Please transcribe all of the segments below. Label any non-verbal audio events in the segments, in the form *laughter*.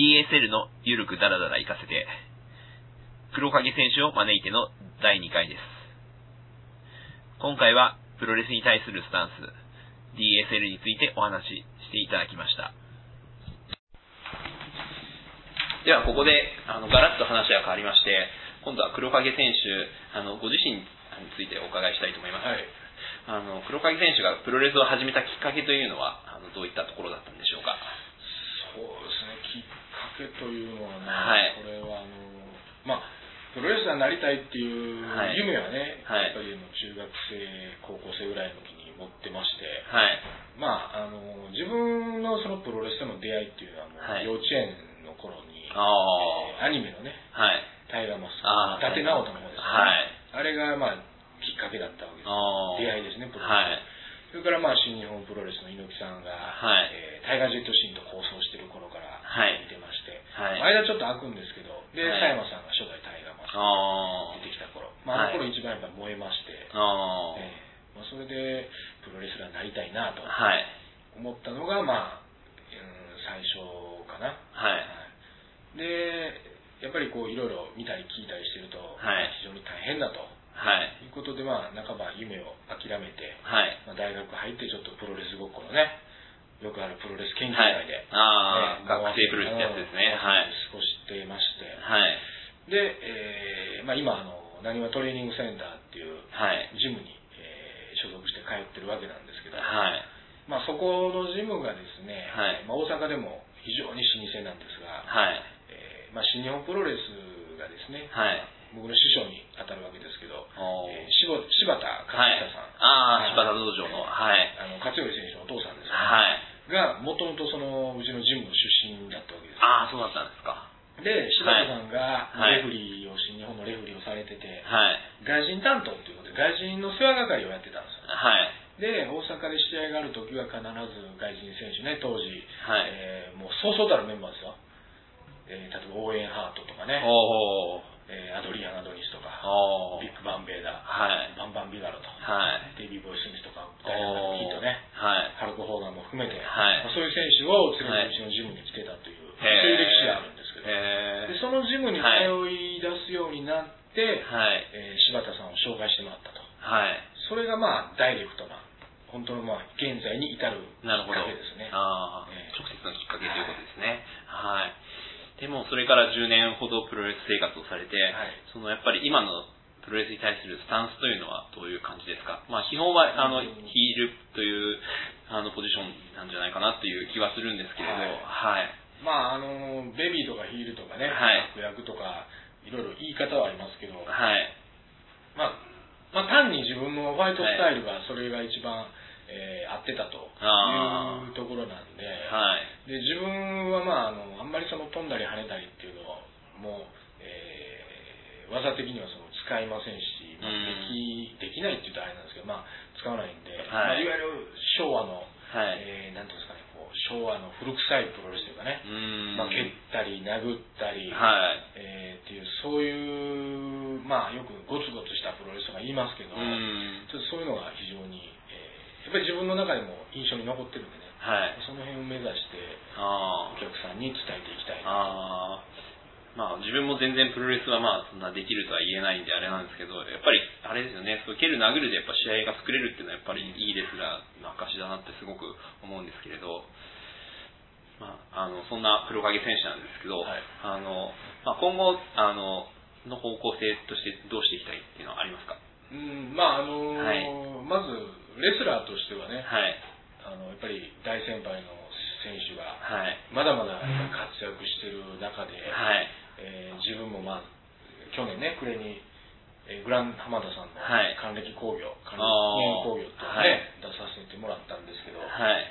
DSL のゆるくダラダラ行かせて、黒影選手を招いての第2回です。今回はプロレスに対するスタンス、DSL についてお話ししていただきました。ではここであのガラッと話が変わりまして、今度は黒影選手、あのご自身についてお伺いしたいと思います。はいあの黒影選手がプロレスを始めたきっかけというのはあのどういったところだったんでしょうか？そうけというのはね、はい、これはあのまあプロレスラーになりたいっていう夢はね、はい、やっぱり中学生高校生ぐらいの時に持ってまして、はい、まああの自分のそのプロレスとの出会いっていうのはもう幼稚園の頃に、はいえー、アニメのね、はい、タイガーマスク伊達直人の方ですね、はい、あれがまあきっかけだったわけです。出会いですねプロレス、はい、それからまあ新日本プロレスの猪木さんが、はい。えー、タイガージェットシーンと構想してる頃から見てまして、はい、間ちょっと空くんですけどで佐、山さんが初代タイガーマスク出てきた頃、まあ、あの頃一番やっぱ燃えまして、えーまあ、それでプロレスラーになりたいなと思ったのが、まあ、うん、最初かな、はい、でやっぱりこういろいろ見たり聞いたりしてると、非常に大変だと。はい、いうことで、まあ、半ば夢を諦めて、はい。まあ、大学入ってちょっとプロレスごっこのね、よくあるプロレス研究会で、はい、あ学生プロレスってやつですね。はい。過ごしてまして、はい、で、えーまあ、今あの、なにわトレーニングセンターっていうジムに、えー、所属して通ってるわけなんですけど、はい。まあ、そこのジムがですね、はい。まあ、大阪でも非常に老舗なんですが、はい。えーまあ、新日本プロレスがですね、はい。僕の師匠に当たるわけですけど、えー、柴柴田勝久さん、はい、ああ、柴田道場の、はい、あの勝頼選手のお父さんですね、はい、が、もともとそのうちのジムの出身だったわけです。ああ、そうだったんですか。で、柴田さんがレフリーを、新日本のレフリーをされてて、はい、外人担当ということで、外人の世話係をやってたんですよ。はい、で、大阪で試合があるときは必ず外人選手ね、当時、はいえー、もうそうそうたるメンバーですよ。えー、例えばオーエンハートとかね、えー、アドリアン・アドニスとか、ビッグバン・ベーダー、はい、バンバン・ビガロと、はい、デイビー・ボイス・スミスとか、ダイアナ・キーとね、はい、ハルク・ホーガンも含めて、はい。まあ、そういう選手を連れてうちのジムに来てたという、そういう歴史があるんですけど、でそのジムに通い。出すようになって、はい。えー、柴田さんを紹介してもらったと。はい、それがまあ、ダイレクトな、本当のまあ、現在に至るきっかけですね。あえー、直接のきっかけということですね。はい、はいでもそれから10年ほどプロレス生活をされて、はい、そのやっぱり今のプロレスに対するスタンスというのはどういう感じですか、まあ、基本はあのヒールというあのポジションなんじゃないかなという気はするんですけれど、はい、はい、まああのベビーとかヒールとかね、はい、悪役とかいろいろ言い方はありますけど、はい。まあまあ、単に自分のファイトスタイルがそれが一番、えー、合ってたというところなんで。はい、で自分は、まあ、あのあんまりその飛んだり跳ねたりっていうのはもう、えー、技的にはその使いませんし、まあ、できできないって言うとあれなんですけど、まあ、使わないんで、はい。まあ、いわゆる昭和の、はい。えー、なんていうんですかねこう昭和の古臭いプロレスというかね、まあ、蹴ったり殴ったり、はい。えー、っていうそういう、まあ、よくゴツゴツしたプロレスとか言いますけどちょっとそういうのが非常にやっぱり自分の中でも印象に残ってるんでね、はい、その辺を目指してお客さんに伝えていきたいなまあ、自分も全然プロレスはまあそんなできるとは言えないんであれなんですけど、やっぱりあれですよね、そう蹴る殴るでやっぱ試合が作れるっていうのはやっぱりいいですら証だなってすごく思うんですけれど、まあ、あのそんな黒影選手なんですけど、はい、あのまあ、今後あのの方向性としてどうしていきたいっていうのはありますか？うんまああのーはい、まスラーとしてはね、はい、あのやっぱり大先輩の選手がまだまだ活躍してる中で、はい。えー、自分も、まあ、去年ね暮れに、えー、グラン浜田さんの還暦工業、還暦工業ってね、出させてもらったんですけど、はい、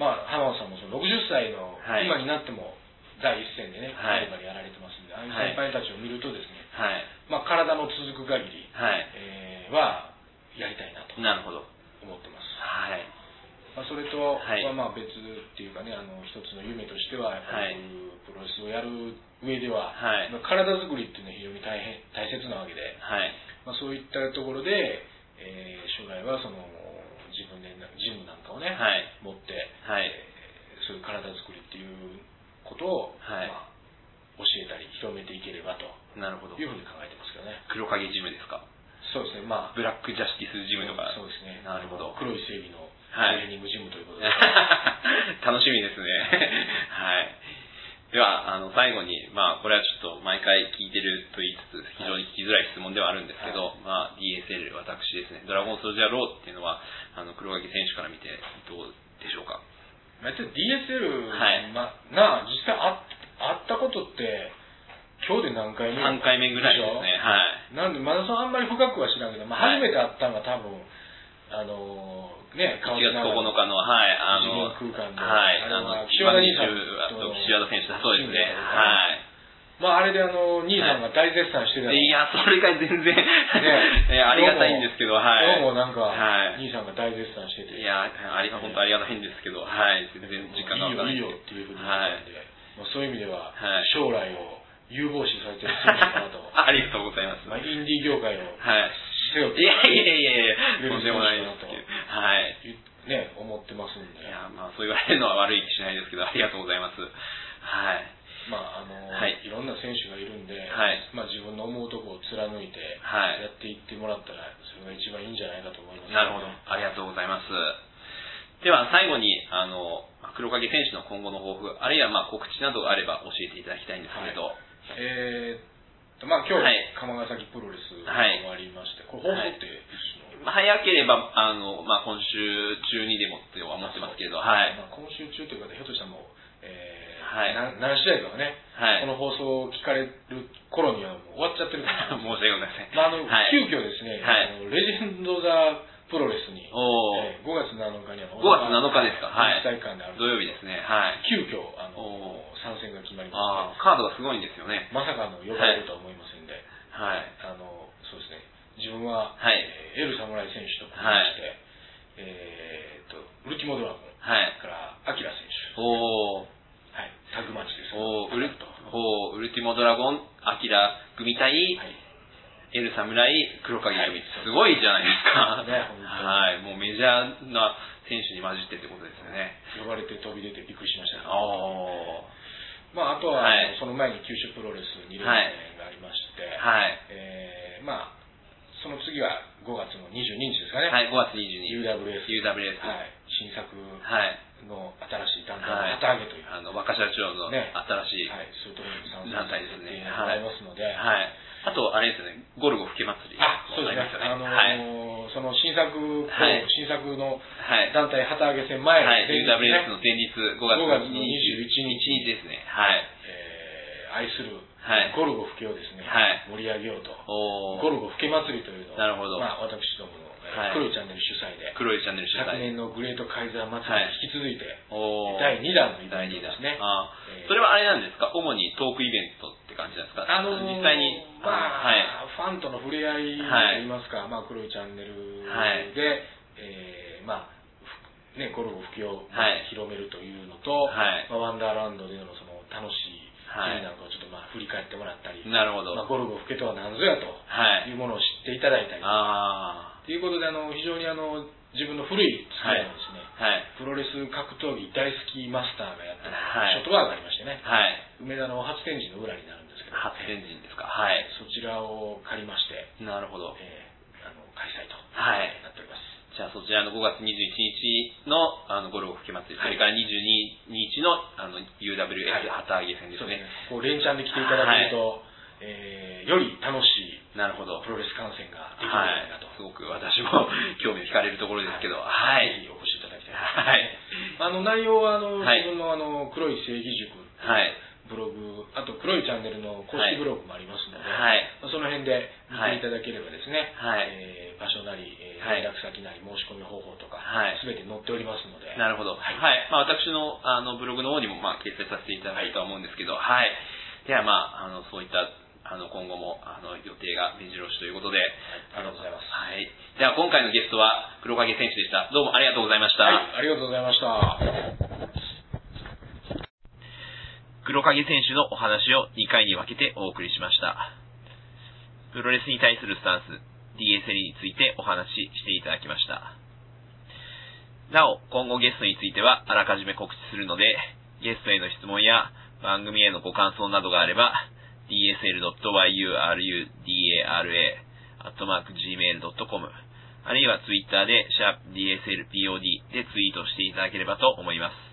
まあ浜田さんもその60歳の、今になっても第一線でね、バリバリやられてますんで、ああいう先輩たちを見るとですね、はい、まあ、体の続く限り、はい。えー、はやりたいなと思ってます。はい。まあ、それとはまあ別っていうかね、あの一つの夢としては、やっぱりプロレスをやる上では、はい、体作りっていうのは非常に大変大切なわけで、はい。まあ、そういったところで、えー、将来はその自分でジムなんかをね、はい、持って、はい。えー、そういう体作りっていうことを、はい。まあなるほど。いうふうに考えてますけどね。黒影ジムですか？そうですね。まあブラックジャスティスジムとか。そうですね。なるほど。黒い正義のトはい。レーニングジムということで、*laughs* 楽しみですね。はい。では、あの、最後に、まあ、これはちょっと毎回聞いてると言いつつ、非常に聞きづらい質問ではあるんですけど、まあ、DSL、私ですね、ドラゴンソルジャーローっていうのは、あの、黒垣選手から見てどうでしょうか？まあ、DSL はい。実際あ会ったことって今日で何回目 ?3 回目ぐらいですね。はい。なんでまだそのあんまり深くは知らんけど、まあ、はい。初めて会ったのが多分あのね1月9日の、はい、あの、空間で。はい、あの、岸和田兄さんと岸和田選手だ、そうですね。はい。まああれであの兄さんが大絶賛してたのいや、それが全然、*laughs* いやありがたいんですけど、はい。今日もなんか、はい。兄さんが大絶賛してて。いや、あり本当ありがたいんですけど、はい、全然時間がいいよいいわからないよっていうふうに言われたんで、まあ、そういう意味では、はい。将来を有望視されてる選手かなと *laughs* ありがとうございます。まあ、インディー業界をはい。背負っていやいやいやいや、とんでもないですけど。はい。ね、思ってますんでい、や、まあ、そう言われるのは悪い気しないですけど、ありがとうございます。はい。まああのはいい、ろんな選手がいるんで、はいまあ、自分の思うところを貫いてはいやっていってもらったら、それが一番いいんじゃないかと思います、なるほど。ありがとうございます。では、最後に、あの、黒影選手の今後の抱負、あるいはまあ告知などがあれば教えていただきたいんですけれど、えーっとまあ、今日、はい。釜ヶ崎プロレスがはい終わりまして、これ放送っていつの、まあ早ければ、あの、まあ、今週中にでもっては思ってますけれど、はい。まあ、今週中というか、ひょっとしたらもう、えーはい。な何試合かはね、はい。この放送を聞かれる頃にはもう終わっちゃってるか *laughs* 申もし訳ございません。まあ、あの、はい、急遽ですね、はい。あのレジェンド・ザ・プロレスに、えー5月7日には5月7日ですか？はい。体育館である土曜日ですね。はい。急遽参戦が決まりあまあ、カードがすごいんですよねし。て、まさかの呼ばれるとは思いませんで、はい。あのそうですね、自分は、はいえーエル侍選手と組みまして、えーっとウルティモドラゴンはい。からアキラ選手、おー、はい、タグマッチですおー、ウルと、おーウルティモドラゴン、アキラ組対、はい、エル侍、黒影組、はいすごいじゃないですか。はい。もうメジャーな選手に混じってってことですよね。呼ばれて飛び出てびっくりしましたけどおー。まあ、あとは、はい。その前に九州プロレス2連戦がありまして、はい。えーまあ、その次は5月の22日ですかね、はい、5月22日。UWS、UWS。はい、新作はい。の新しい団体はい。の旗揚げという、あの、若社長のね。新しい、はい、そういうところに参団戦させて体ですね。もらい。ますので、はい。あと、あれですよね、ゴルゴ吹け祭り。あそうですね、あのはい。ーその新作、はい。新作のはい。団体旗揚げ戦前、はい、前日 UWS ねの前日、5月5月の21 21日日ですね。はい。えー愛するはい。ゴルゴ吹けをですね、はい。盛り上げようと。ゴルゴ吹け祭りというのを、なるほど。まあ、私どもの、黒いチャンネル主催で、黒いチャンネル主催。昨年のグレートカイザー祭りに引き続いて、第2弾のイベ第2弾ントですね。あそれはあれなんですか？主にトークイベントって感じですか？あのー実際に。まあ、はい。ファンとの触れ合いとはいいいますか、まあ、黒いチャンネルで、はい。えーまあ、ふね、ゴルゴ吹きをはい。広めるというのと、はい。まあ、ワンダーランドでのその楽しいはい日々なんかをちょっとまあ振り返ってもらったり、なるほど。まあ、ゴルゴ吹けとは何ぞやとはいいうものを知っていただいたり、あということであの非常にあの自分の古い付き合いのですね、あ。はい。プロレス格闘技大好きマスターがやってる、はいショットバーがありましてね、はい。梅田の初天神の裏になるんですけど、初天神ですかはい。そちらを借りまして、なるほど。えーあの開催とはいなっております。じゃあそちらの5月21日のあのゴルゴ吹け祭り、はいそれから22日のあのい旗揚げ戦ですねそうですね。。こう連チャンで来ていただけると、えーより楽しいなるほど。プロレス観戦ができるんじゃはないかと。。いすごく私も *laughs* 興味を惹かれるところですけど、はい。ぜひお越しいただきたい。はい。あの内容はあの、はい自分のあの黒い正義塾はい。ブログ、あと黒いチャンネルの公式ブログもありますので、はい。まあその辺で見ていただければですね、はいえー場所なり、えーはい連絡先なり申し込み方法とか、はいすべて載っておりますので、なるほど。はい。まあ、私のあのブログの方にもまあ掲載させていただくとは思うんですけど、はい。ではまあ、あのそういったあの今後もあの予定が目白押しということで、ありがとうございます。はい。では今回のゲストは黒影選手でした。どうもありがとうございました。はい、ありがとうございました。黒影選手のお話を2回に分けてお送りしました。プロレスに対するスタンス、DSL についてお話ししていただきました。なお、今後ゲストについてはあらかじめ告知するので、ゲストへの質問や番組へのご感想などがあれば、dsl.yurudara.gmail.com あるいはツイッターで sharpdslpod でツイートしていただければと思います。